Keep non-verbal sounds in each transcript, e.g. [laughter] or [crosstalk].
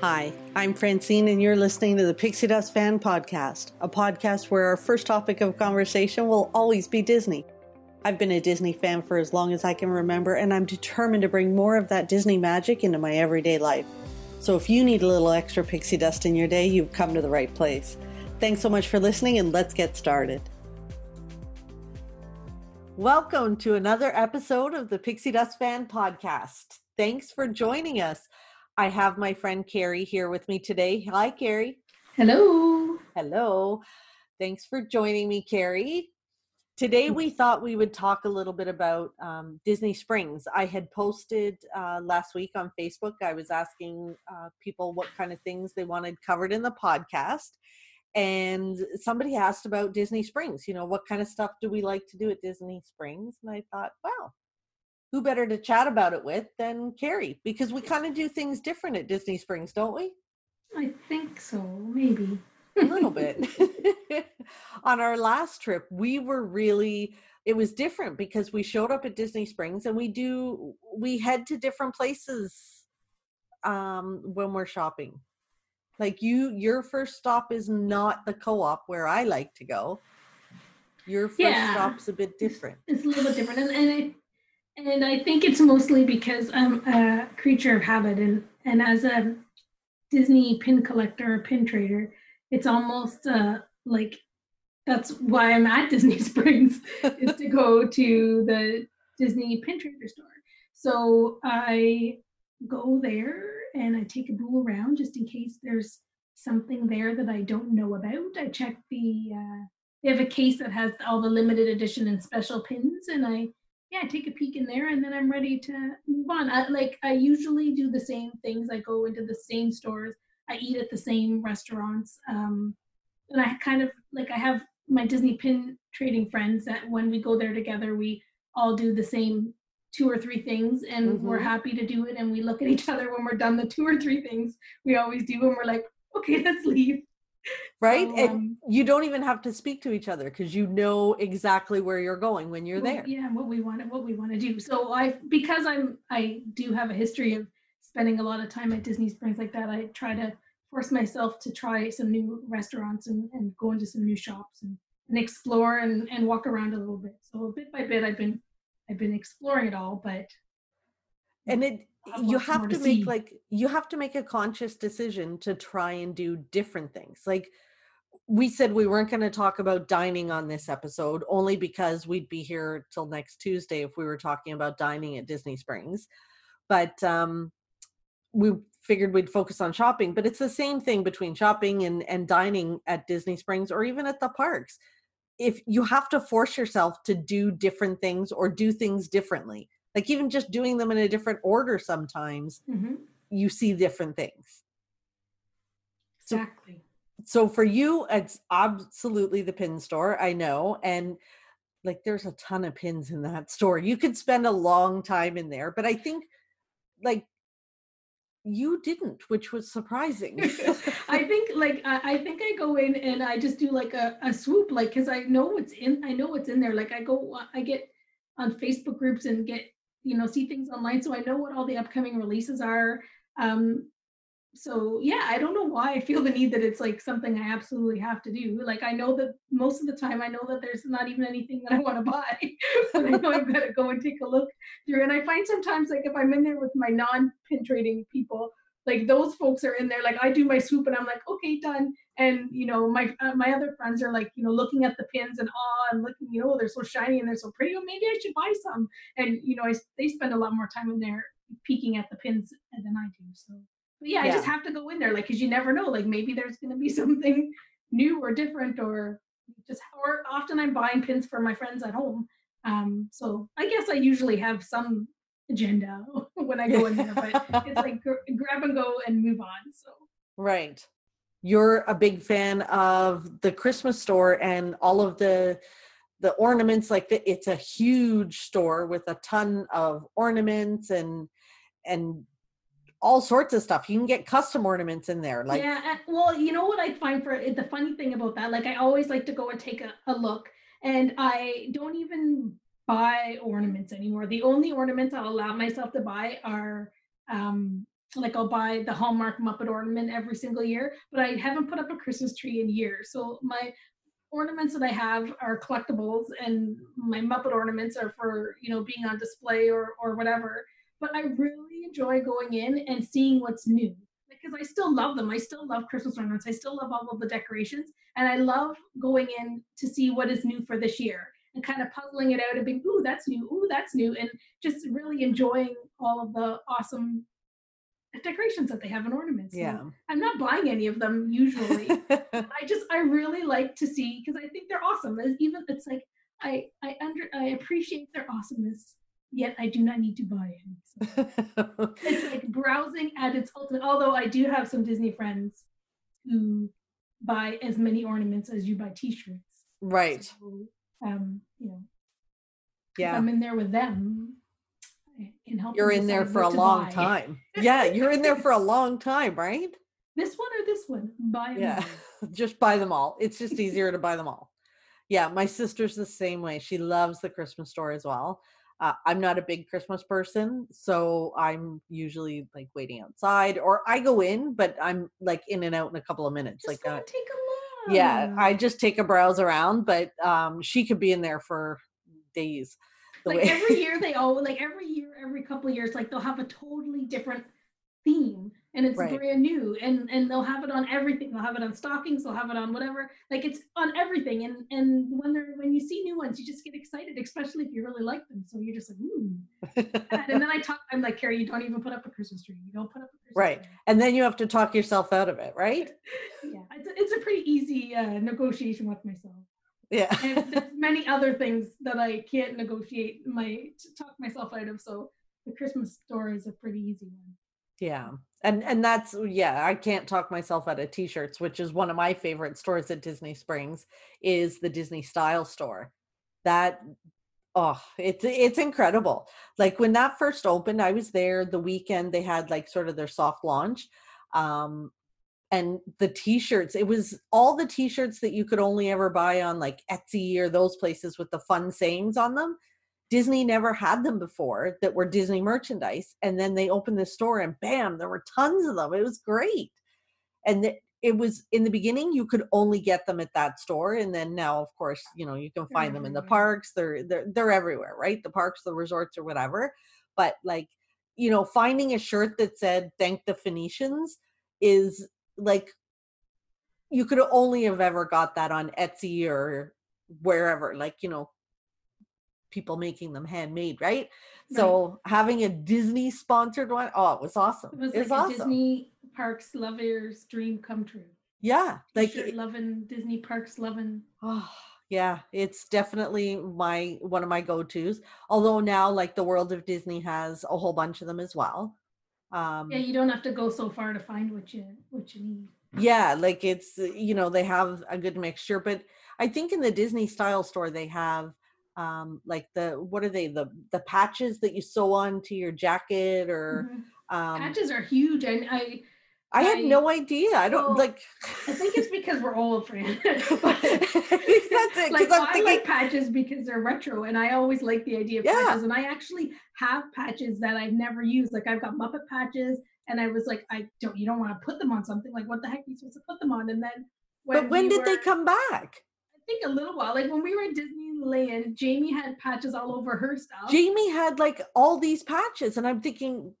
Hi, I'm Francine, and you're listening to the Pixie Dust Fan Podcast, a podcast where our first topic of conversation will always be Disney. I've been a Disney fan for as long as I can remember, and I'm determined to bring more of that Disney magic into my everyday life. So if you need a little extra pixie dust in your day, you've come to the right place. Thanks so much for listening, and let's get started. Welcome to another episode of the Pixie Dust Fan Podcast. Thanks for joining us. I have my friend Carrie here with me today. Hi, Carrie. Hello. Hello. Thanks for joining me, Carrie. Today, we thought we would talk a little bit about um, Disney Springs. I had posted uh, last week on Facebook, I was asking uh, people what kind of things they wanted covered in the podcast. And somebody asked about Disney Springs. You know, what kind of stuff do we like to do at Disney Springs? And I thought, wow, who better to chat about it with than Carrie? Because we kind of do things different at Disney Springs, don't we? I think so, maybe. a little bit. [laughs] On our last trip, we were really it was different because we showed up at Disney Springs and we do we head to different places um when we're shopping. Like you your first stop is not the co-op where I like to go. Your first yeah. stop's a bit different. It's, it's a little bit different. And, and I and I think it's mostly because I'm a creature of habit, and and as a Disney pin collector, or pin trader, it's almost uh, like that's why I'm at [laughs] Disney Springs is to go to the Disney pin trader store. So I go there and I take a bool around just in case there's something there that I don't know about. I check the uh, they have a case that has all the limited edition and special pins, and I yeah, take a peek in there and then I'm ready to move on. I, like I usually do the same things. I go into the same stores. I eat at the same restaurants. Um, and I kind of like I have my Disney pin trading friends that when we go there together, we all do the same two or three things and mm-hmm. we're happy to do it. And we look at each other when we're done the two or three things we always do and we're like, okay, [laughs] let's leave right? So, and um, you don't even have to speak to each other because you know exactly where you're going when you're well, there. yeah what we want what we want to do. So i because i'm i do have a history of spending a lot of time at disney springs like that i try to force myself to try some new restaurants and, and go into some new shops and, and explore and, and walk around a little bit. So bit by bit i've been i've been exploring it all but and it you have to, to make like you have to make a conscious decision to try and do different things. Like we said we weren't going to talk about dining on this episode only because we'd be here till next tuesday if we were talking about dining at disney springs but um we figured we'd focus on shopping but it's the same thing between shopping and and dining at disney springs or even at the parks. If you have to force yourself to do different things or do things differently like even just doing them in a different order sometimes mm-hmm. you see different things. Exactly. so, so for you it's absolutely the pin store i know and like there's a ton of pins in that store. You could spend a long time in there but i think like you didn't which was surprising. [laughs] I think like I, I, think i go in and i just do like a, a swoop like because i know what's in i know what's in there. Like i go i get on facebook groups and get you know see things online so i know what all the upcoming releases are. Um so yeah i don't know why i feel the need that it's like something i absolutely have to do. Like i know that most of the time i know that there's not even anything that i want to buy [laughs] but i know i've got to go and take a look through and i find sometimes like if i'm in there with my non pin trading people like those folks are in there like i do my swoop and i'm like okay done and you know my uh, my other friends are like you know looking at the pins and awe and looking you know they're so shiny and they're so pretty oh maybe i should buy some and you know I, they spend a lot more time in there peeking at the pins than i do so but yeah, yeah. i just have to go in there like because you never know like maybe there's going to be [laughs] something new or different or just or often i'm buying pins for my friends at home um so i guess i usually have some agenda [laughs] when I go in there, but it's like grab and go and move on. So [laughs] right, you're a big fan of the Christmas store and all of the the ornaments. Like the, it's a huge store with a ton of ornaments and and all sorts of stuff. You can get custom ornaments in there. Like yeah, well, you know what I find for the funny thing about that, like I always like to go and take a, a look, and I don't even buy ornaments anymore. The only ornaments I'll allow myself to buy are um, like I'll buy the Hallmark Muppet ornament every single year, but I haven't put up a Christmas tree in years. So my ornaments that I have are collectibles, and my Muppet ornaments are for you know being on display or or whatever. But I really enjoy going in and seeing what's new because I still love them. I still love Christmas ornaments. I still love all of the decorations, and I love going in to see what is new for this year and kind of puzzling it out and being, ooh, that's new, ooh, that's new, and just really enjoying all of the awesome decorations that they have in ornaments. Yeah. And I'm not buying any of them usually. [laughs] I just I really like to see because I think they're awesome. even it's like I I under I appreciate their awesomeness, yet I do not need to buy any. So [laughs] it's like browsing at its ultimate. Although I do have some Disney friends who buy as many ornaments as you buy T-shirts. Right. So, um, you know, yeah. I'm in there with them, help. You're in there for a long buy. time. [laughs] yeah, you're in there for a long time, right? This one or this one? Buy them yeah, [laughs] just buy them all. It's just easier to buy them all. Yeah, my sister's the same way. She loves the Christmas store as well. Uh, I'm not a big Christmas person, so I'm usually like waiting outside, or I go in, but I'm like in and out in a couple of minutes. Just like, uh, take a look. Yeah, I just take a browse around, but um, she could be in there for days like way. every [laughs] year they all like every year every couple of years like they'll have a totally different theme and it's right. brand new and and they'll have it on everything they'll have it on stockings they'll have it on whatever like it's on everything and and when they're when you see new ones you just get excited especially if you really like them so you're just like ooh and then i talk i'm like carrie you don't even put up a christmas tree you don't put up a christmas right tree. and then you have to talk yourself out of it right [laughs] yeah it's a, it's a pretty easy uh, negotiation with myself yeah. [laughs] and there's many other things that I can't negotiate my talk myself out of. So the Christmas store is a pretty easy one. Yeah. And and that's yeah, I can't talk myself out of t-shirts, which is one of my favorite stores at Disney Springs is the Disney Style store. That oh, it's it's incredible. Like when that first opened, I was there the weekend they had like sort of their soft launch. Um and the t-shirts it was all the t-shirts that you could only ever buy on like etsy or those places with the fun sayings on them. Disney never had them before that were disney merchandise and then they opened the store and bam there were tons of them. It was great. And it was in the beginning you could only get them at that store and then now of course you know you can find them in the mm-hmm. parks. They're they're they're everywhere right? The parks the resorts or whatever. But like you know finding a shirt that said thank the phoenicians is like you could only have ever got that on Etsy or wherever, like, you know, people making them handmade, right? right. So having a Disney sponsored one, oh, it was awesome. It was, it was like awesome. Disney Parks lovers dream come true. Yeah. Like loving Disney Parks loving. Oh yeah, it's definitely my one of my go-tos. Although now like the world of Disney has a whole bunch of them as well. Um, yeah, you don't have to go so far to find what you what you need. Yeah, like it's you know they have a good mixture, but I think in the Disney style store they have um like the what are they the the patches that you sew onto your jacket or mm-hmm. um patches are huge and I I had no idea. I don't well, like. I think it's because we're old, Fran. [laughs] [laughs] That's it. Like, I'm I like patches because they're retro, and I always like the idea of yeah. patches. And I actually have patches that I've never used. Like I've got Muppet patches, and I was like, I don't. You don't want to put them on something. Like what the heck are you supposed to put them on? And then. When but when we did were, they come back? I think a little while. Like when we were at Disneyland, Jamie had patches all over her stuff. Jamie had like all these patches, and I'm thinking,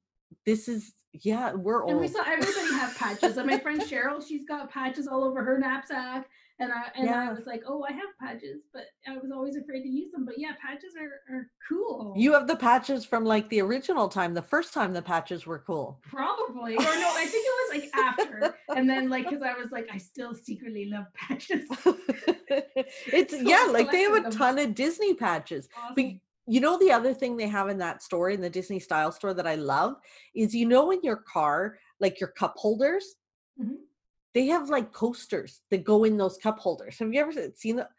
this is yeah, we're old. And we saw everybody have patches. and my friend [laughs] Cheryl, she's got patches all over her knapsack. And I and yeah. I was like, oh, I have patches, but I was always afraid to use them. But yeah, patches are, are cool. You have the patches from like the original time, the first time the patches were cool. Probably. Or no, I think it was like after. and then like because I was like, I still secretly love patches. [laughs] it's [laughs] so yeah, like they have a ton of Disney patches. Awesome. But you know the other thing they have in that store in the disney style store that i love is you know in your car like your cup holders? Mm-hmm. they have like coasters that go in those cup holders. Have you ever seen that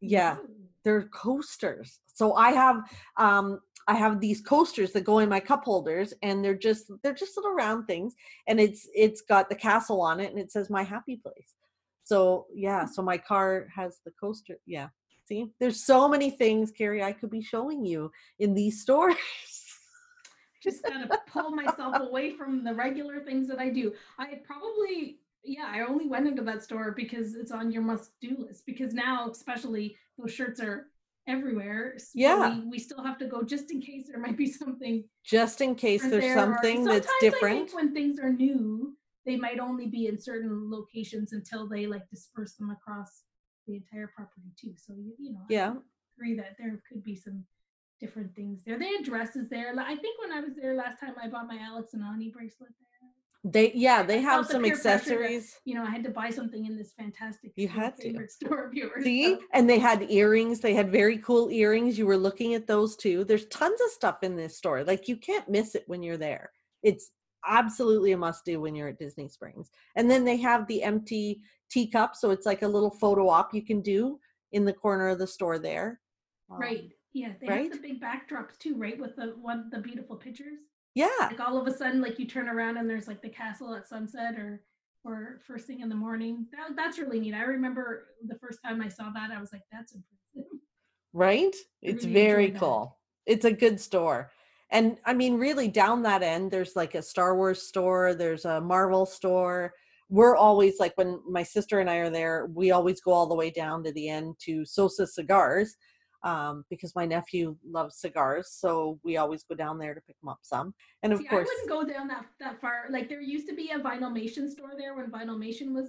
yeah they're coasters. So i have um i have these coasters that go in my cup holders and they're just they're just little round things and it's it's got the castle on it and it says my happy place. So yeah hmm. so my car has the coaster yeah See, there's so many things, Carrie, I could be showing you in these stores. just gotta pull myself away from the regular things that I do. I probably yeah, I only went into that store because it's on your must-do list. Because now, especially, those shirts are everywhere. So Yeah. we, we still have to go just in case there might be something Just in case there's there, something that's sometimes I think different. when things are new, they might only be in certain locations until they like disperse them across the entire property too. So you, you know, I agree that there could be some different things there. They had dresses there. I think when I was there last time, I bought my Alex and Ani bracelet there. They yeah, they have the some to- accessories. You know, I had to buy something in this fantastic You store, had to. store of yours. See? so- And they had earrings. They had very cool earrings. You were looking at those too. There's tons of stuff in this store. Like you can't miss it when you're there. It's absolutely a must do when you're at Disney Springs. And then they have the empty teacup. So it's like a little photo op you can do in the corner of the store there. Um, Right. Yeah, they right? have the big backdrops too, right? With the one the beautiful pictures. Yeah. Like all of a sudden, like you turn around and there's like the castle at sunset or or first thing in the morning. That that's really neat. I remember the first time I saw that, I was like, that's impressive. right? It's really very enjoyed that. cool. It's a good store. And I mean, really, down that end, there's like a Star Wars store, there's a Marvel store. We're always like, when my sister and I are there, we always go all the way down to the end to Sosa Cigars um, because my nephew loves cigars. So we always go down there to pick him up some. And of See, course, I wouldn't go down that that far. Like there used to be a Vinylmation store there when Vinylmation was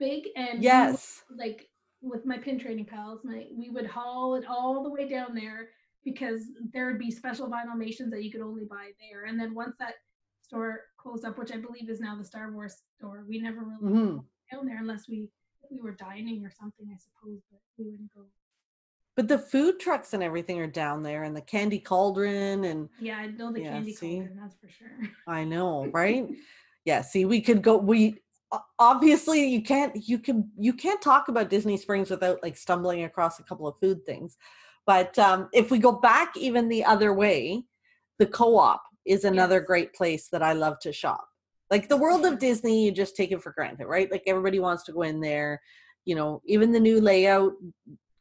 big, and we would, yes, like with my pin trading pals, my we would haul it all the way down there because there would be special Vinylmations that you could only buy there. And then once that store closed up, which I believe is now the Star Wars store, we never really Mhm. went down there unless we we were dining or something, I suppose. But we wouldn't go. but the food trucks and everything are down there, and the Candy Cauldron and Yeah, I know the Yeah, candy see? cauldron, that's for sure. [laughs] I know, right? yeah, see, we could go we obviously you can't you can you can't talk about Disney Springs without like stumbling across a couple of food things. But um if we go back even the other way, the co-op is another Yes. great place that I love to shop. Like the world of Disney, you just take it for granted, right? Like everybody wants to go in there, you know, even the new layout,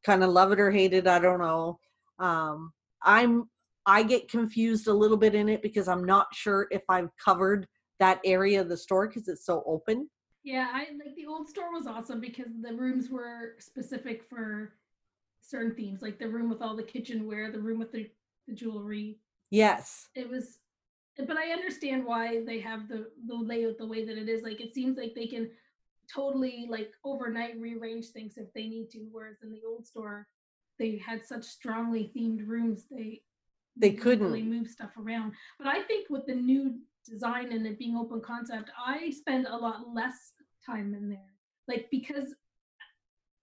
kind of love it or hate it, I don't know. Um I'm I get confused a little bit in it because I'm not sure if I've covered that area of the store because it's so open. Yeah, I like the old store was awesome because the rooms were specific for certain themes, like the room with all the kitchenware, the room with the, the jewelry. Yes. It was, but I understand why they have the the layout the way that it is. Like it seems like they can totally like overnight rearrange things if they need to. Whereas in the old store, they had such strongly themed rooms, they They really couldn't. move stuff around. But I think with the new design and it being open concept, I spend a lot less time in there. Like because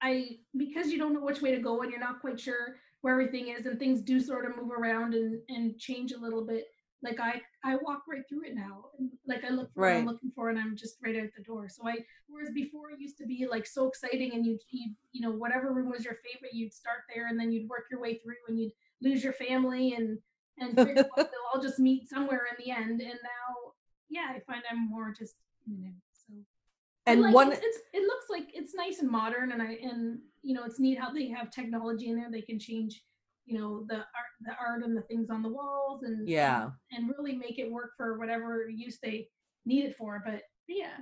I because you don't know which way to go and you're not quite sure where everything is and things do sort of move around and and change a little bit. Like I I walk right through it now. And like I look for what I'm looking for and I'm just right out the door. So I whereas before it used to be like so exciting and you'd you you know whatever room was your favorite you'd start there and then you'd work your way through and you'd lose your family and and [laughs] they'll all just meet somewhere in the end. And now yeah, I find I'm more just you know And like, one it's, it's it looks like it's nice and modern and i and you know it's neat how they have technology in there they can change you know the art the art and the things on the walls and Yeah. and, and really make it work for whatever use they need it for but yeah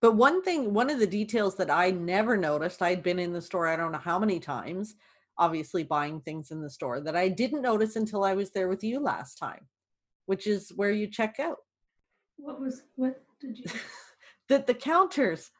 but one thing one of the details that I never noticed, I'd been in the store I don't know how many times, obviously buying things in the store that I didn't notice until I was there with you last time, which is where you check out. what was what did you That the counters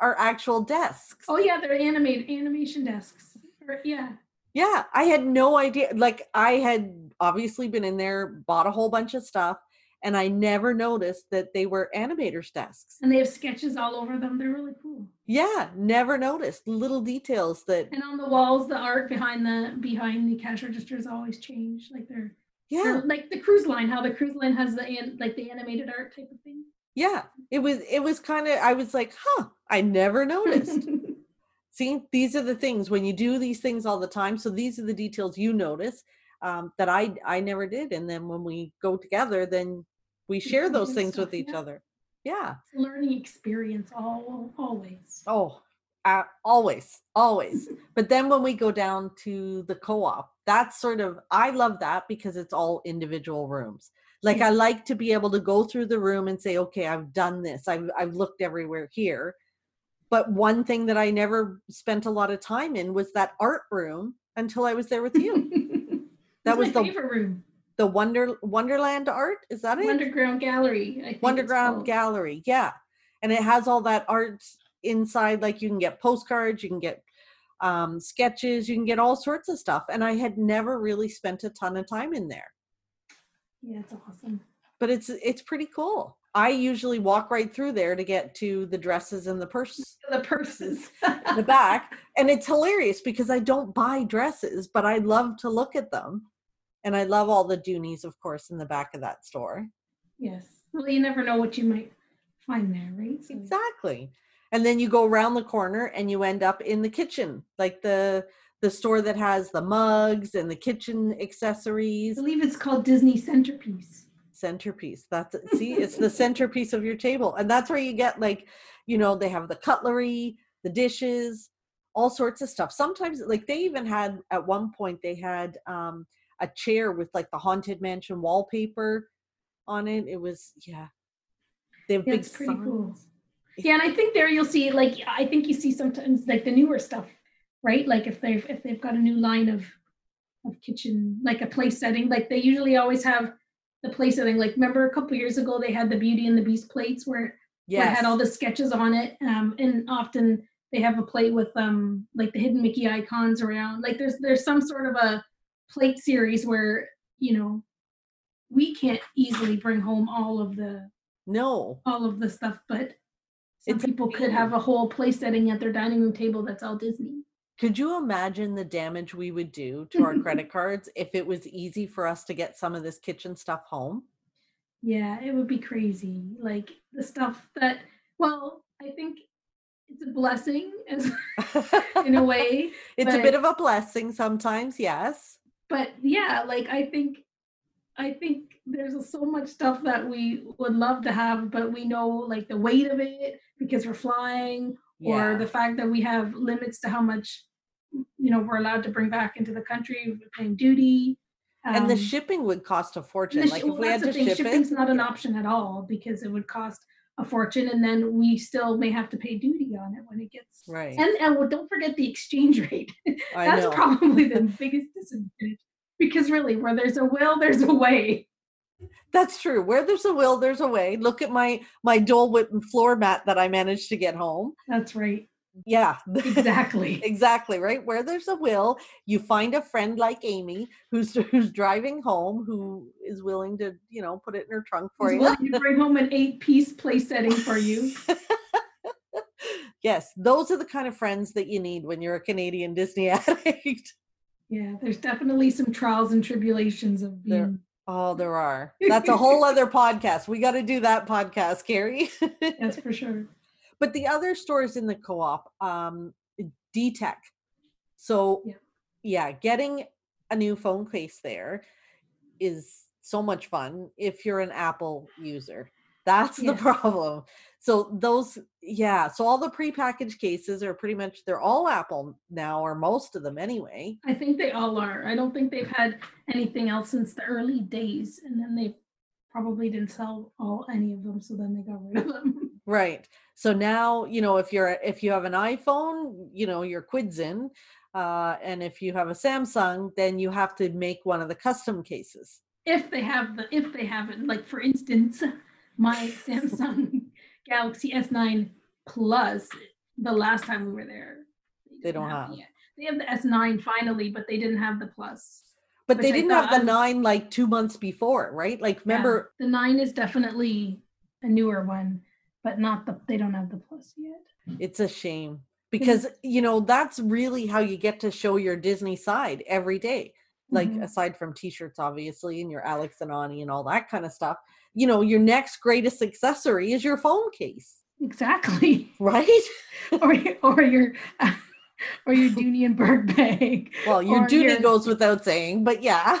are actual desks. oh yeah they're animated animation desks yeah Yeah, I had no idea. Like I had obviously been in there, bought a whole bunch of stuff, and I never noticed that they were animators' desks. and they have sketches all over them they're really cool Yeah, never noticed little details that and on the walls the art behind the behind the cash registers always change like they're yeah, Or like the cruise line, how the cruise line has the like the animated art type of thing. Yeah. It was it was kind of I was like, "Huh, I never noticed." [laughs] See, these are the things when you do these things all the time. So these are the details you notice um, that I I never did, and then when we go together, then we share those things stuff, with each yeah. other. Yeah. It's a learning experience all always. Oh, uh, always, always. [laughs] but then when we go down to the co-op, that's sort of I love that because it's all individual rooms. Like I like to be able to go through the room and say, okay, I've done this. I've I've looked everywhere here. But one thing that I never spent a lot of time in was that art room until I was there with you. [laughs] that was the favorite room. The Wonder Wonderland art is that it? Underground Gallery. Wonderground Gallery, yeah, and it has all that art inside. Like you can get postcards, you can get um, sketches, you can get all sorts of stuff. And I had never really spent a ton of time in there. Yeah, it's awesome. But it's it's pretty cool. I usually walk right through there to get to the dresses and the purses. [laughs] The purses. the back. And it's hilarious because I don't buy dresses, but I love to look at them. And I love all the Doonies, of course, in the back of that store. Yes. Well, you never know what you might find there, right? So. Exactly. And then you go around the corner and you end up in the kitchen, like the the store that has the mugs and the kitchen accessories. I believe it's called Disney Centerpiece. Centerpiece. That's it. See, it's the centerpiece of your table. And that's where you get like, you know, they have the cutlery, the dishes, all sorts of stuff. Sometimes like they even had at one point they had um a chair with like the haunted mansion wallpaper on it. It was yeah. They have yeah, big pretty signs. cool. Yeah, and I think there you'll see like I think you see sometimes like the newer stuff, right? Like if they've if they've got a new line of of kitchen, like a place setting, like they usually always have the place setting. Like remember a couple years ago they had the Beauty and the Beast plates where, it had all the sketches on it. Um, and often they have a plate with um like the hidden Mickey icons around. Like there's there's some sort of a plate series where you know we can't easily bring home all of the no all of the stuff but some it's people could have a whole place setting at their dining room table that's all disney could you imagine the damage we would do to our [laughs] credit cards if it was easy for us to get some of this kitchen stuff home yeah it would be crazy like the stuff that well i think it's a blessing as [laughs] in a [laughs] way it's a bit of a blessing sometimes yes but yeah, like I think I think there's so much stuff that we would love to have, but we know like the weight of it because we're flying, yeah. or the fact that we have limits to how much you know we're allowed to bring back into the country. We're paying duty. Um, and the um, shipping would cost a fortune. Sh- like if we had to thing, ship shipping's it, not an option at all because it would cost a fortune, and then we still may have to pay duty on it when it gets right. And and well, don't forget the exchange [laughs] rate. That's probably the biggest disadvantage because really, where there's a will, there's a way. That's true. Where there's a will, there's a way. Look at my my Dole Whitton floor mat that I managed to get home. That's right. Yeah. [laughs] Exactly. exactly, right? Where there's a will, you find a friend like Amy who's [laughs] who's driving home who is willing to, you know, put it in her trunk for who's you. to bring home an eight-piece place setting for you. [laughs] yes, those are the kind of friends that you need when you're a Canadian Disney addict. Yeah, there's definitely some trials and tribulations of being there, Oh, there are. That's a whole other podcast. We got to do that podcast, Carrie. That's for sure. But the other stores in the co-op, um, DTech. So, yeah. yeah, getting a new phone case there is so much fun if you're an Apple user. That's the problem. So those, yeah. So all the prepackaged cases are pretty much they're all Apple now, or most of them anyway. I think they all are. I don't think they've had anything else since the early days, and then they probably didn't sell all any of them, so then they got rid of them. Right. So now you know if you're if you have an iPhone, you know your quid's in. Uh, and if you have a Samsung, then you have to make one of the custom cases. If they have the, if they have it, like for instance, my Samsung [laughs] Galaxy S9 Plus the last time we were there. They, they don't have. have they have the S9 finally, but they didn't have the Plus. But they didn't have the was, nine like two months before, right? Like remember yeah, the nine is definitely a newer one, but not the they don't have the plus yet. It's a shame because you know that's really how you get to show your Disney side every day. Like mm-hmm. aside from t-shirts, obviously, and your Alex and Ani and all that kind of stuff you know your next greatest accessory is your phone case exactly [laughs] right [laughs] or or your [laughs] or your Dooney and Bourke bag. Well, your Dooney your, goes without saying, but yeah.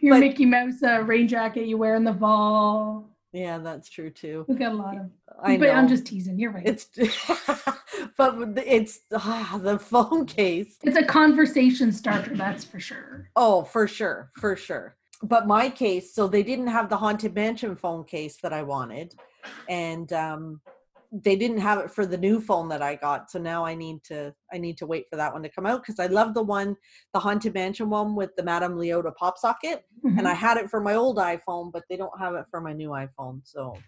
your but, Mickey Mouse uh, rain jacket you wear in the fall. Yeah, that's true too. We got a lot of. I but know. I'm just teasing. You're right. It's, [laughs] but it's ah, the phone case. It's a conversation starter. That's for sure. Oh, for sure, for sure. but my case, so they didn't have the haunted mansion phone case that I wanted, and um, they didn't have it for the new phone that I got. So now I need to I need to wait for that one to come out because I love the one, the haunted mansion one with the Madame Leota pop socket, Mhm. and I had it for my old iPhone, but they don't have it for my new iPhone. So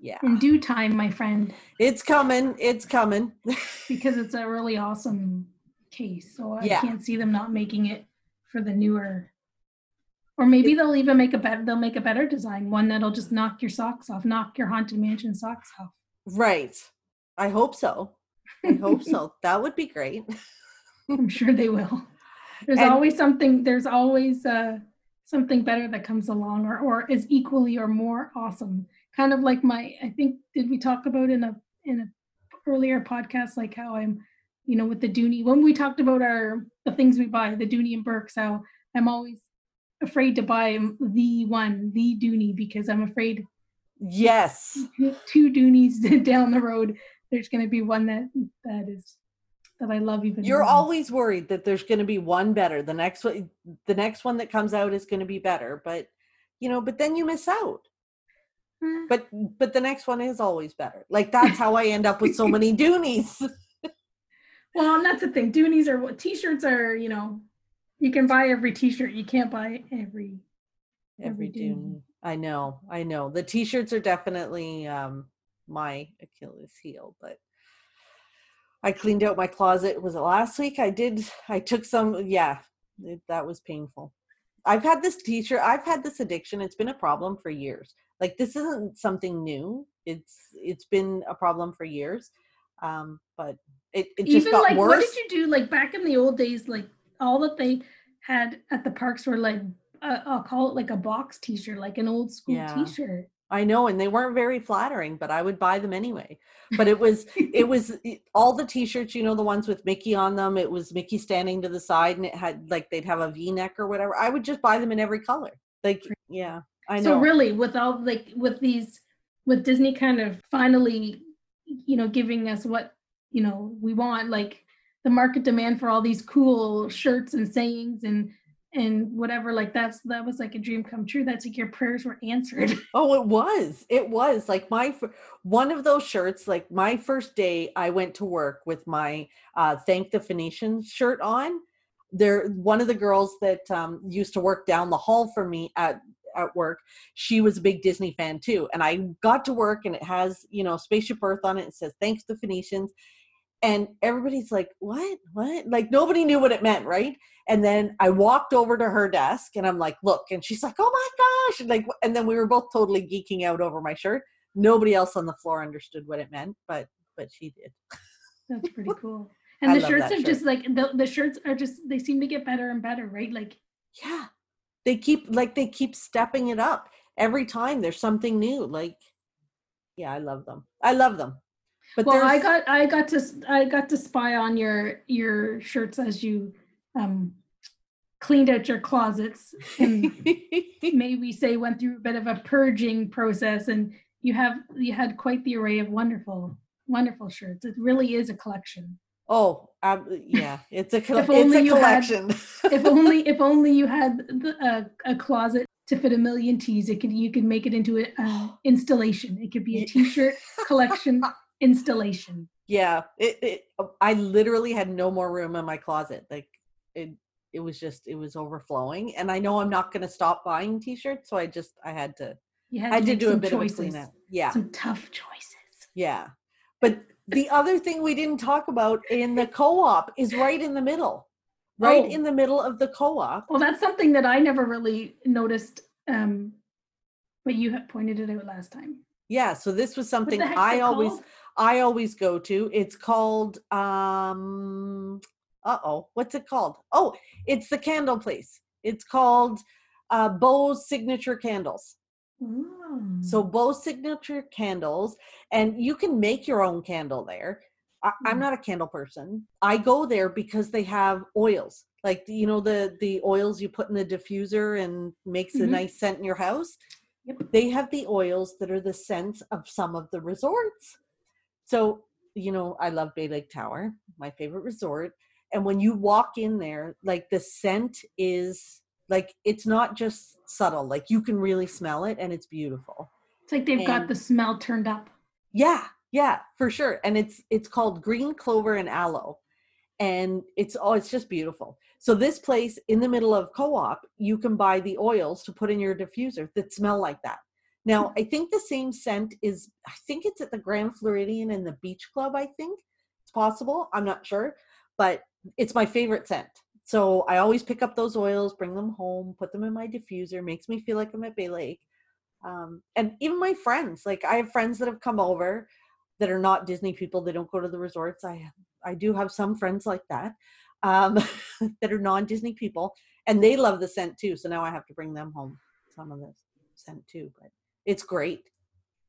yeah, In due time, my friend, it's coming. It's coming. [laughs] because it's a really awesome case. So I Yeah. can't see them not making it for the newer. Or maybe they'll even make a better. They'll make a better design, one that'll just knock your socks off, knock your haunted mansion socks off. Right. I hope so. I hope [laughs] so. That would be great. I'm sure they will. There's And- always something. There's always uh, something better that comes along, or or is equally or more awesome. Kind of like my. I think did we talk about in a in a earlier podcast like how I'm, you know, with the Dooney when we talked about our the things we buy, the Dooney and Bourkes. How I'm always afraid to buy the one, the Dooney, because I'm afraid Yes. [laughs] two Doonies [laughs] down the road, there's going to be one that that is that I love even. More. You're more. always worried that there's going to be one better. The next one, the next one that comes out is going to be better, but you know, but then you miss out. [sighs] But but the next one is always better. Like that's how I end up with so [laughs] many Doonies. Well, and that's the thing. Doonies are what t-shirts are. You know, you can buy every t-shirt. You can't buy every. Every Every Doonie. Doonie. I know, I know. The t-shirts are definitely um my Achilles heel, but I cleaned out my closet. Was it last week? I did. I took some. Yeah, it, that was painful. I've had this t-shirt. I've had this addiction. It's been a problem for years. Like this isn't something new. It's it's been a problem for years. Um, but it, it just Even got like, what did you do? Like back in the old days, like all that they had at the parks were like, uh, I'll call it like a box t-shirt, like an old school Yeah. t-shirt. I know, and they weren't very flattering, but I would buy them anyway. But it was it [laughs] was all the t-shirts, you know, the ones with Mickey on them. It was Mickey standing to the side, and it had like they'd have a V-neck or whatever. I would just buy them in every color. Like, yeah, I know. So really, with all like with these, with Disney kind of finally, you know, giving us what you know we want, like the market demand for all these cool shirts and sayings and and whatever, like that's that was like a dream come true. That's like your prayers were answered. [laughs] Oh, it was. It was like my one of those shirts. Like my first day, I went to work with my uh, "Thank the Phoenicians" shirt on. There, one of the girls that um, used to work down the hall from me at at work, she was a big Disney fan too. And I got to work, and it has you know Spaceship Earth on it. It says "Thanks the Phoenicians," and everybody's like, "What? What?" Like nobody knew what it meant, right? And then I walked over to her desk and I'm like, look, and she's like, oh my gosh. And like, and then we were both totally geeking out over my shirt. Nobody else on the floor understood what it meant, but but she did. That's pretty [laughs] cool. And I the shirts are shirt. just like the, the shirts are just they seem to get better and better, right? Like Yeah. They keep like they keep stepping it up. Every time there's something new. Like, yeah, I love them. I love them. But well, I got I got to I got to spy on your your shirts as you um cleaned out your closets and [laughs] may we say went through a bit of a purging process and you have you had quite the array of wonderful wonderful shirts. It really is a collection. oh, ab- yeah, it's a If it's only a you had- collection. If only [laughs] if only you had the, a, a closet to fit a million tees, it could you could make it into an [gasps] installation. It could be a t-shirt collection [laughs] installation. yeah, it, it I literally had no more room in my closet. Like it it was just it was overflowing and I know I'm not going to stop buying t-shirts, so I just I had to Yeah, I did do a bit choices, of a clean out. Yeah. Some tough choices. Yeah. But the other thing we didn't talk about in the co-op is right in the middle. Right Oh. in the middle of the co-op. Well, that's something that I never really noticed, um, but you had pointed it out last time. Yeah, so this was something I always called? I always go to. It's called um uh-oh, what's it called? Oh, it's the candle place. It's called uh Bose Signature Candles. So Mm. Bose Signature Candles and you can make your own candle there. I, I'm Mm. not a candle person. I go there because they have oils. Like you know the the oils you put in the diffuser and makes a Mhm. nice scent in your house. Yep. They have the oils that are the scents of some of the resorts. So, you know, I love Bay Lake Tower, my favorite resort. And when you walk in there, like the scent is Like it's not just subtle. Like you can really smell it and it's beautiful. It's like they've got the smell turned up. Yeah, yeah, for sure. And it's it's called green clover and aloe. And it's oh it's just beautiful. So this place in the middle of co-op, you can buy the oils to put in your diffuser that smell like that. Now, I think the same scent is I think it's at the Grand Floridian and the Beach Club, I think. It's possible. I'm not sure, but it's my favorite scent. So I always pick up those oils, bring them home, put them in my diffuser, makes me feel like I'm at Bay Lake. Um, and even my friends, like I have friends that have come over that are not Disney people. They don't go to the resorts. I I do have some friends like that um, [laughs] that are non-Disney people, and they love the scent too. So now I have to bring them home some of the scent too. But it's great,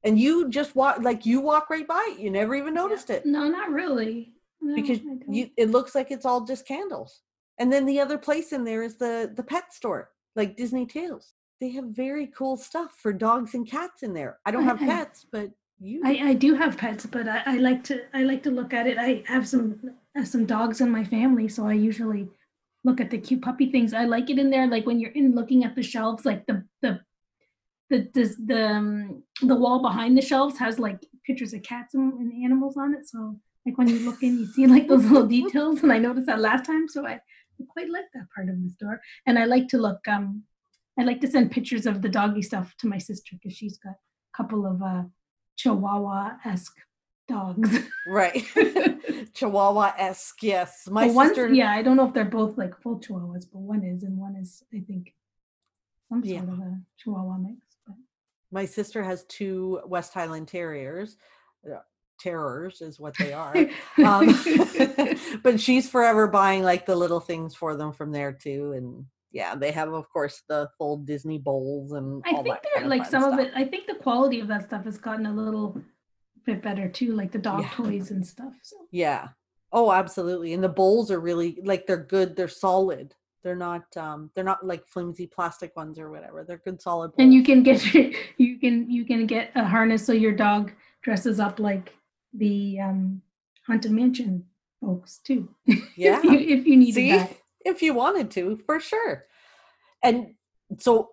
and you just walk like you walk right by it. You never even noticed it No, not really. No, because you it looks like it's all just candles. And then the other place in there is the the pet store, like Disney Tails. They have very cool stuff for dogs and cats in there. I don't have I- pets, but you I, I do have pets, but I, I like to I like to look at it. I have some uh, some dogs in my family, so I usually look at the cute puppy things. I like it in there, like when you're in looking at the shelves, like the the the the the, um, the wall behind the shelves has like pictures of cats and, and animals on it. So like when you look in, you see like those little details, and I noticed that last time, so I, quite like that part of the store. And I like to look. Um, I like to send pictures of the doggy stuff to my sister because she's got a couple of uh, Chihuahua-esque dogs. right. [laughs] Chihuahua-esque, yes. My Well, sister yeah, I don't know if they're both like full Chihuahuas, but one is, and one is, I think, some Yeah. sort of a Chihuahua mix. My sister has two West Highland Terriers. Uh, Terrors is what they are. [laughs] um, [laughs] [laughs] but she's forever buying like the little things for them from there too and yeah they have of course the full disney bowls and I think that they're like some of it. I think the quality of that stuff has gotten a little bit better too, like the dog Yeah. toys and stuff. So yeah oh absolutely and the bowls are really like they're good they're solid they're not um they're not like flimsy plastic ones or whatever they're good solid and you can get [laughs] you can you can get a harness so your dog dresses up like the um haunted mansion folks too. [laughs] yeah if you if you needed See, that. if you wanted to, for sure. And so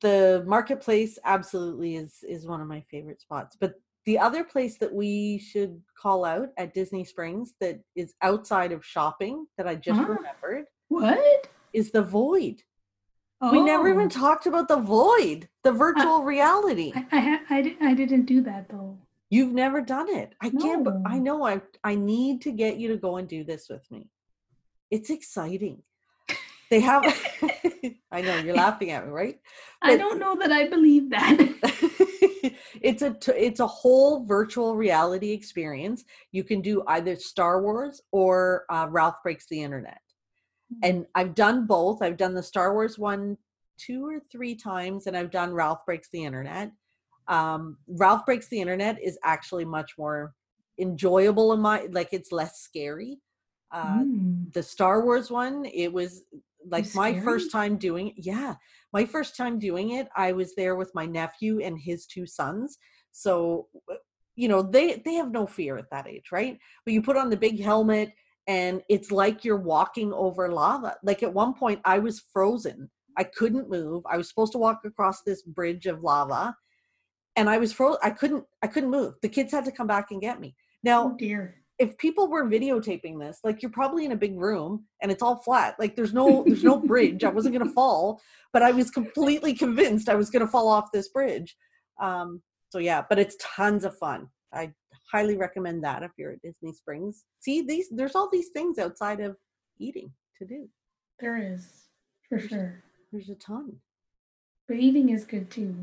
the marketplace absolutely is is one of my favorite spots. But the other place that we should call out at Disney Springs that is outside of shopping that I just Ah. remembered What? is the Void. We never even Oh. talked about the Void, the virtual reality. I I, I, I didn't do that though. You've never done it. I can't. but I know. I I need to get you to go and do this with me. It's exciting. They have. [laughs] I know you're [laughs] laughing at me, right? I don't know that I believe that. [laughs] it's a t- it's a whole virtual reality experience. You can do either Star Wars or uh, Ralph Breaks the Internet, and I've done both. I've done the Star Wars one two or three times, and I've done Ralph Breaks the Internet. Um, Ralph Breaks the Internet is actually much more enjoyable in my like it's less scary. Uh, Mm. the Star Wars one, it was like my scary? first time doing yeah, my first time doing it, I was there with my nephew and his two sons. So you know, they they have no fear at that age, right? But you put on the big helmet and it's like you're walking over lava. Like at one point I was frozen. I couldn't move. I was supposed to walk across this bridge of lava and I was frozen. I couldn't I couldn't move. The kids had to come back and get me. Now, Oh dear. if people were videotaping this like you're probably in a big room and it's all flat like there's no there's no [laughs] bridge i wasn't going to fall but i was completely convinced i was going to fall off this bridge um so yeah but it's tons of fun i highly recommend that if you're at disney springs see these there's all these things outside of eating to do There is for sure. there's a ton But eating is good too.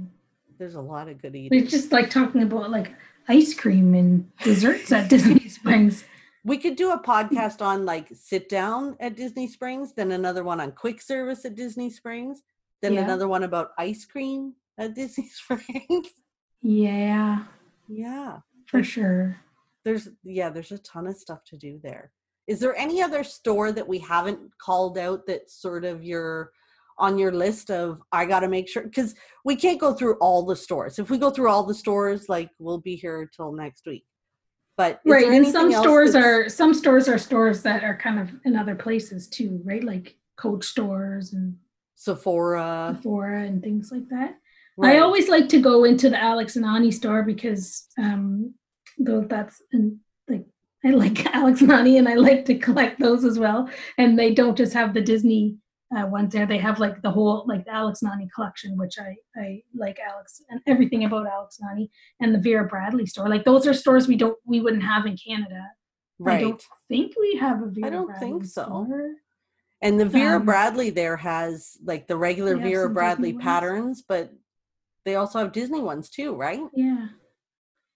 there's a lot of good eating it's just like talking about like ice cream and desserts at Disney [laughs] Springs. we could do a podcast on like sit down at disney springs then another one on quick service at disney springs then Yeah. another one about ice cream at disney [laughs] springs Yeah, yeah for sure. there's yeah there's a ton of stuff to do there is there any other store that we haven't called out that's sort of your on your list of i got to make sure because we can't go through all the stores if we go through all the stores like we'll be here till next week but Right, and some stores are some stores are stores that are kind of in other places too, right? Like Coach stores and Sephora. Sephora and things like that. Right. I always like to go into the Alex and Ani store because um though that's and like I like [laughs] Alex and Ani and I like to collect those as well. And they don't just have the Disney uh, ones there. They have like the whole like the Alex and Ani collection, which I I like Alex and everything about Alex and Ani and the Vera Bradley store. Like those are stores we don't we wouldn't have in Canada. Right. I don't think we have a Vera Bradley. I don't Bradley think so. Store. And the Vera um, Bradley there has like the regular Vera Bradley patterns, but they also have Disney ones too, right? Yeah.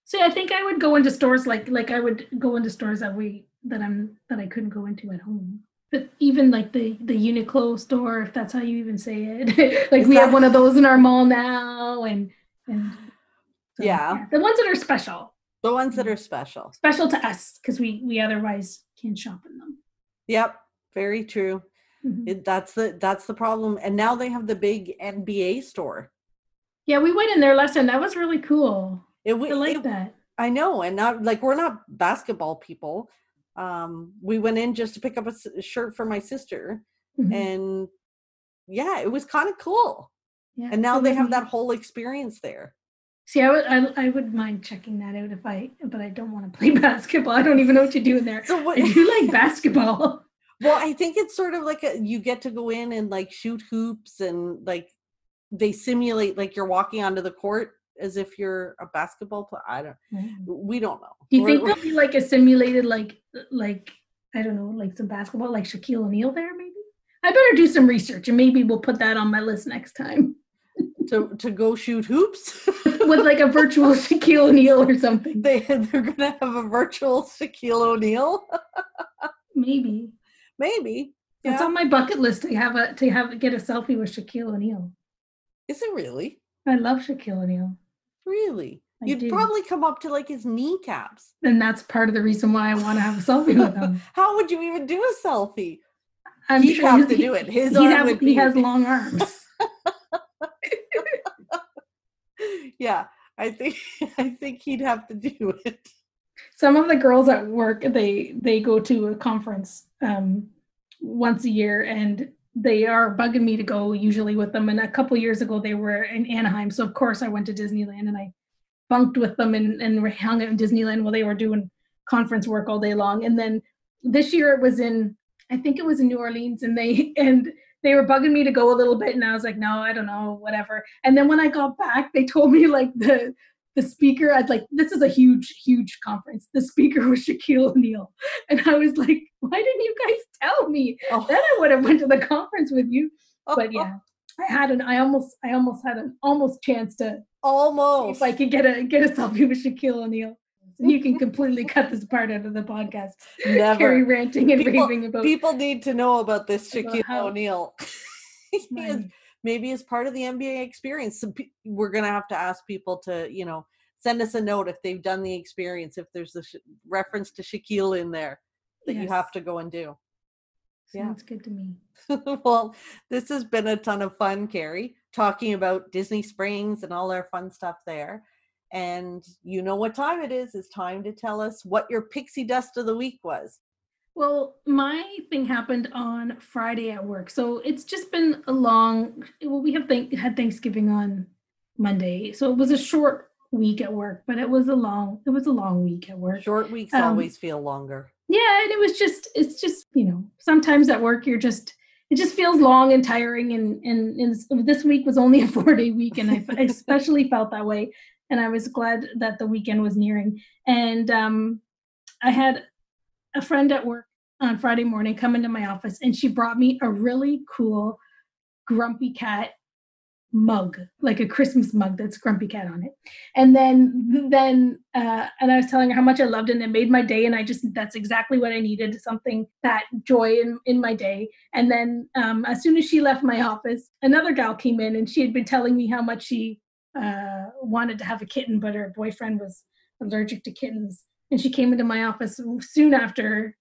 So I think I would go into stores like like I would go into stores that we that I'm that I couldn't go into at home. But even like the the Uniqlo store, if that's how you even say it, [laughs] like we have one of those in our mall now, and and so, yeah. yeah, the ones that are special. The ones that are special. Special to us because we we otherwise can't shop in them. Yep, very true. Mm-hmm. It, that's the that's the problem. And now they have the big NBA store. Yeah, we went in there last time. That was really cool. It, I like it, that. I know, and not like we're not basketball people. Um, we went in just to pick up a shirt for my sister, mm-hmm. and yeah, it was kind of cool. Yeah, and now they have that whole experience there. See, I would I, I would mind checking that out if I, but I don't want to play [laughs] basketball. I don't even know what to do in there. So what, I do like basketball. [laughs] Well, I think it's sort of like a, you get to go in and like shoot hoops and like they simulate like you're walking onto the court as if you're a basketball player. I don't. Mm-hmm. We don't know. Do you think there'll be like a simulated like like I don't know like some basketball like Shaquille O'Neal there maybe? I better do some research and maybe we'll put that on my list next time. [laughs] to to go shoot hoops [laughs] with like a virtual [laughs] Shaquille O'Neal or something. They they're gonna have a virtual Shaquille O'Neal. maybe. Maybe. Yeah. It's on my bucket list to have a to have get a selfie with Shaquille O'Neal. Is it really? I love Shaquille O'Neal. Really? I You'd do. probably come up to like his kneecaps. And that's part of the reason why I want to have a selfie with him. [laughs] How would you even do a selfie? I'm He'd sure have to do it. His arm have, would be... He has long arms. [laughs] yeah, I think [laughs] I think he'd have to do it. Some of the girls at work they they go to a conference um, once a year, and they are bugging me to go usually with them. And a couple years ago, they were in Anaheim. So, of course, I went to Disneyland and I bunked with them and, and hung out in Disneyland while they were doing conference work all day long. And then this year it was in, I think it was in New Orleans, and they, [laughs] and they were bugging me to go a little bit. And I was like, no, I don't know, whatever. And then when I got back, they told me like the, the speaker, I'd like, this is a huge, huge conference. The speaker [laughs] was Shaquille O'Neal. And I was like, why didn't you guys tell me? Oh. Then I would have went to the conference with you. Oh. But oh. yeah, I had an, I almost, I almost had an almost chance to almost if I could get a, get a selfie with Shaquille O'Neal. you can [laughs] completely cut this part out of the podcast. Never. Carrie ranting and people, raving about. People need to know about this Shaquille O'Neal. [laughs] maybe as part of the NBA experience. we're going to have to ask people to, you know, send us a note if they've done the experience, if there's a sh- reference to Shaquille in there that yes. you have to go and do. Sounds yeah. good to me. [laughs] well, this has been a ton of fun, Carrie, talking about Disney Springs and all our fun stuff there. And you know what time it is. It's time to tell us what your pixie dust of the week was. Well, my thing happened on Friday at work. So it's just been a long well, we have thank, had Thanksgiving on Monday. So it was a short week at work, but it was a long it was a long week at work. Short weeks um, always feel longer. Yeah, and it was just it's just, you know, sometimes at work you're just it just feels long and tiring and and, and this week was only a [laughs] 4-day week and I, I especially felt that way and I was glad that the weekend was nearing. And um I had a friend at work on Friday morning come into my office and she brought me a really cool grumpy cat mug like a christmas mug that's grumpy cat on it. And then then uh and i was telling her how much i loved it and it made my day and i just that's exactly what i needed something that joy in in my day. And then um as soon as she left my office another gal came in and she had been telling me how much she uh wanted to have a kitten but her boyfriend was allergic to kittens and she came into my office soon after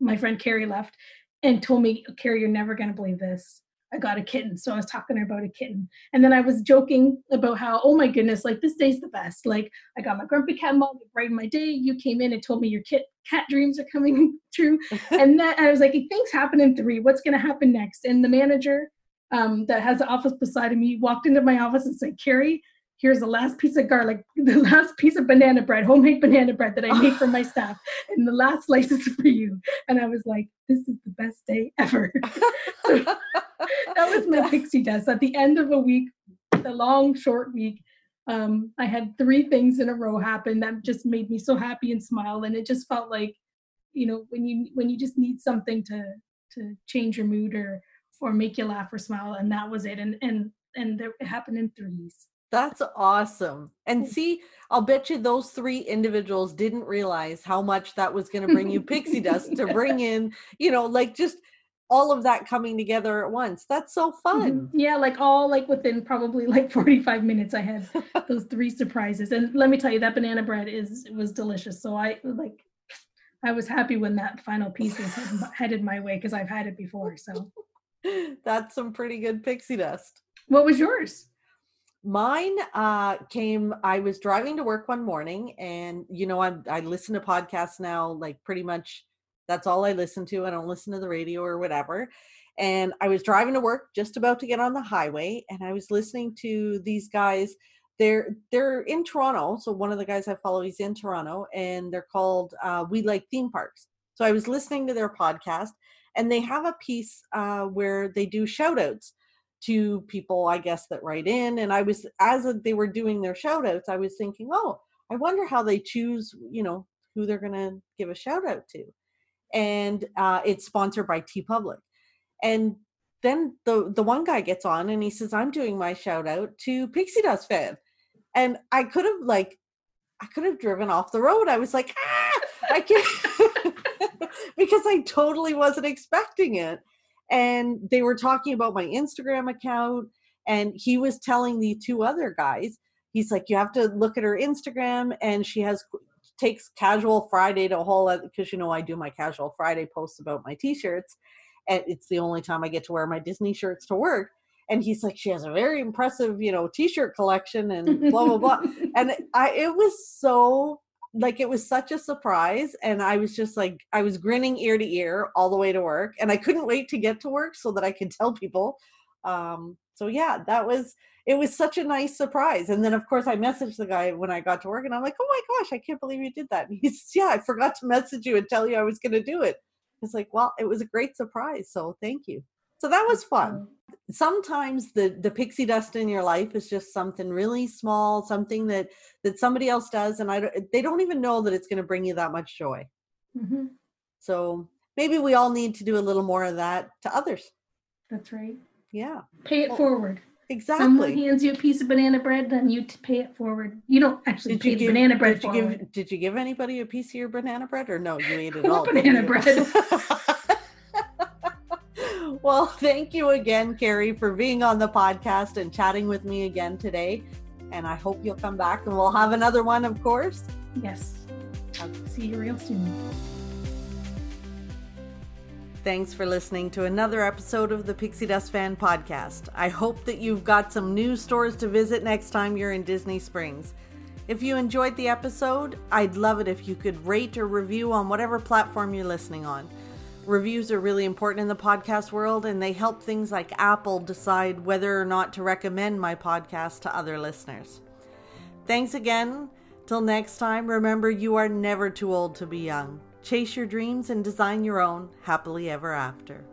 my friend Carrie left and told me, Carrie, you're never going to believe this. I got a kitten. So I was talking to her about a kitten. And then I was joking about how, oh my goodness, like this day's the best. Like I got my grumpy cat mug, it brightened my day. You came in and told me your kit, cat dreams are coming [laughs] true. [laughs] and then I was like, things happen in three. What's going to happen next? And the manager um, that has the office beside of me walked into my office and said, Carrie, here's the last piece of garlic, [laughs] the last piece of banana bread, homemade banana bread that I made for [laughs] my staff, and the last slice is for you. And I was like, this is the best day ever. [laughs] so that was my pixie dust. At the end of a week, the long, short week, um, I had three things in a row happen that just made me so happy and smile. And it just felt like, you know, when you when you just need something to to change your mood or or make you laugh or smile, and that was it. And and and it happened in threes. That's awesome. And see, I'll bet you those three individuals didn't realize how much that was going to bring you pixie dust to bring [laughs] in, you know, like just all of that coming together at once. That's so fun. Mm-hmm. Yeah, like all like within probably like 45 minutes I had those three surprises. And let me tell you that banana bread is was delicious. So I like I was happy when that final piece was headed my way because I've had it before. So [laughs] that's some pretty good pixie dust. What was yours? Mine uh, came. I was driving to work one morning, and you know, I I listen to podcasts now, like pretty much. That's all I listen to. I don't listen to the radio or whatever. And I was driving to work, just about to get on the highway, and I was listening to these guys. They're they're in Toronto, so one of the guys I follow, he's in Toronto, and they're called uh, We Like Theme Parks. So I was listening to their podcast, and they have a piece uh, where they do shout outs to people i guess that write in and i was as they were doing their shout outs i was thinking oh i wonder how they choose you know who they're going to give a shout out to. And uh, it's sponsored by TeePublic. And then the the one guy gets on and he says i'm doing my shout out to pixie dust fan. And i could have like i could have driven off the road. I was like ah i can't. [laughs] Because i totally wasn't expecting it and they were talking about my Instagram account and he was telling the two other guys he's like you have to look at her Instagram and she has takes casual Friday to a whole because you know I do my casual Friday posts about my t-shirts and it's the only time I get to wear my Disney shirts to work and he's like she has a very impressive you know t-shirt collection and blah blah blah [laughs] and I it was so like it was such a surprise and i was just like i was grinning ear to ear all the way to work and i couldn't wait to get to work so that i could tell people um so yeah that was it was such a nice surprise and then of course i messaged the guy when i got to work and i'm like oh my gosh i can't believe you did that and he's yeah i forgot to message you and tell you i was going to do it. It's like well it was a great surprise so thank you. So that was fun sometimes the the pixie dust in your life is just something really small something that that somebody else does and i don't, they don't even know that it's going to bring you that much joy. Mm-hmm. so maybe we all need to do a little more of that to others. That's right. Yeah. Pay it well, forward. Exactly. someone hands you a piece of banana bread then you pay it forward. You don't actually did pay you give, banana bread did you forward. give did you give anybody a piece of your banana bread or no you ate it all banana bread [laughs] Well, [laughs] thank you again, Carrie, for being on the podcast and chatting with me again today. And I hope you'll come back and we'll have another one, of course. Yes. I'll see you real soon. Thanks for listening to another episode of the Pixie Dust Fan Podcast. I hope that you've got some new stores to visit next time you're in Disney Springs. If you enjoyed the episode, I'd love it if you could rate or review on whatever platform you're listening on. Reviews are really important in the podcast world, and they help things like Apple decide whether or not to recommend my podcast to other listeners. Thanks again. Till next time, remember you are never too old to be young. Chase your dreams and design your own happily ever after.